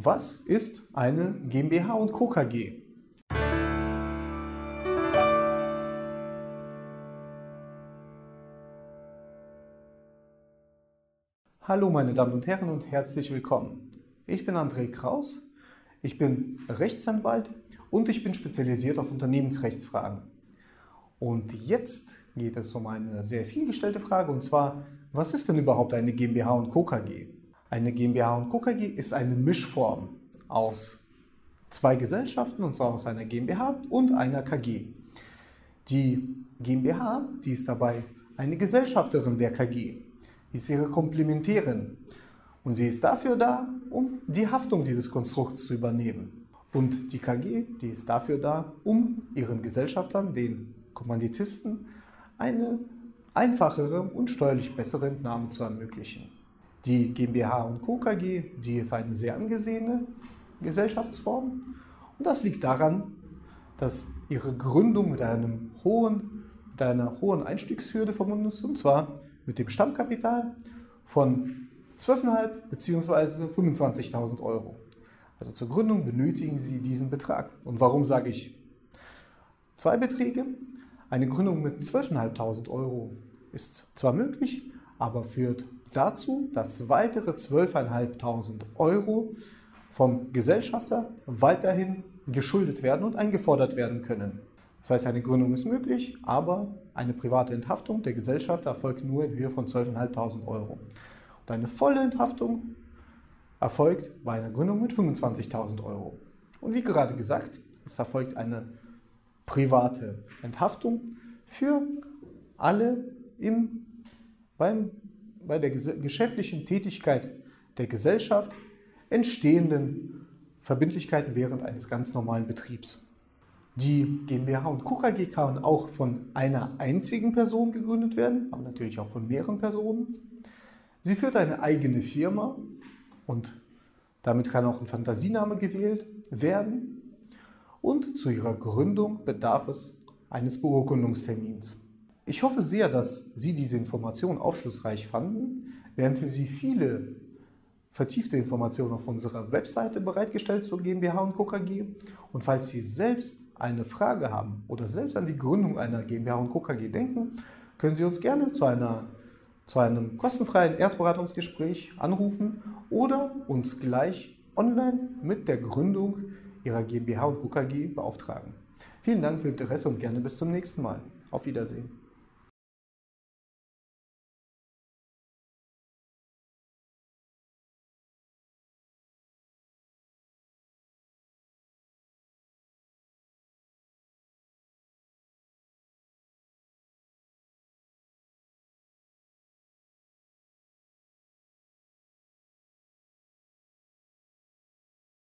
Was ist eine GmbH und Co. KG? Hallo meine Damen und Herren und herzlich willkommen. Ich bin André Kraus, ich bin Rechtsanwalt und ich bin spezialisiert auf Unternehmensrechtsfragen. Und jetzt geht es um eine sehr vielgestellte Frage und zwar, was ist denn überhaupt eine GmbH und Co. KG? Eine GmbH und Co. KG ist eine Mischform aus zwei Gesellschaften, und zwar aus einer GmbH und einer KG. Die GmbH, die ist dabei eine Gesellschafterin der KG, ist ihre Komplementärin und sie ist dafür da, um die Haftung dieses Konstrukts zu übernehmen. Und die KG, die ist dafür da, um ihren Gesellschaftern, den Kommanditisten, eine einfachere und steuerlich bessere Entnahme zu ermöglichen. Die GmbH und Co. KG, die ist eine sehr angesehene Gesellschaftsform und das liegt daran, dass ihre Gründung mit, einem hohen, mit einer hohen Einstiegshürde verbunden ist und zwar mit dem Stammkapital von 12.500 bzw. 25.000 Euro. Also zur Gründung benötigen Sie diesen Betrag. Und warum sage ich zwei Beträge? Eine Gründung mit 12.500 Euro ist zwar möglich, aber führt dazu, dass weitere 12.500 Euro vom Gesellschafter weiterhin geschuldet werden und eingefordert werden können. Das heißt, eine Gründung ist möglich, aber eine private Enthaftung der Gesellschafter erfolgt nur in Höhe von 12.500 Euro. Und eine volle Enthaftung erfolgt bei einer Gründung mit 25.000 Euro. Und wie gerade gesagt, es erfolgt eine private Enthaftung für alle im, beim bei der geschäftlichen Tätigkeit der Gesellschaft entstehenden Verbindlichkeiten während eines ganz normalen Betriebs. Die GmbH und. KG kann auch von einer einzigen Person gegründet werden, aber natürlich auch von mehreren Personen. Sie führt eine eigene Firma und damit kann auch ein Fantasiename gewählt werden. Und zu ihrer Gründung bedarf es eines Beurkundungstermins. Ich hoffe sehr, dass Sie diese Information aufschlussreich fanden. Wir haben für Sie viele vertiefte Informationen auf unserer Webseite bereitgestellt zur GmbH und Co. KG. Und falls Sie selbst eine Frage haben oder selbst an die Gründung einer GmbH und Co. KG denken, können Sie uns gerne zu, einer, zu einem kostenfreien Erstberatungsgespräch anrufen oder uns gleich online mit der Gründung Ihrer GmbH und Co. KG beauftragen. Vielen Dank für Ihr Interesse und gerne bis zum nächsten Mal. Auf Wiedersehen.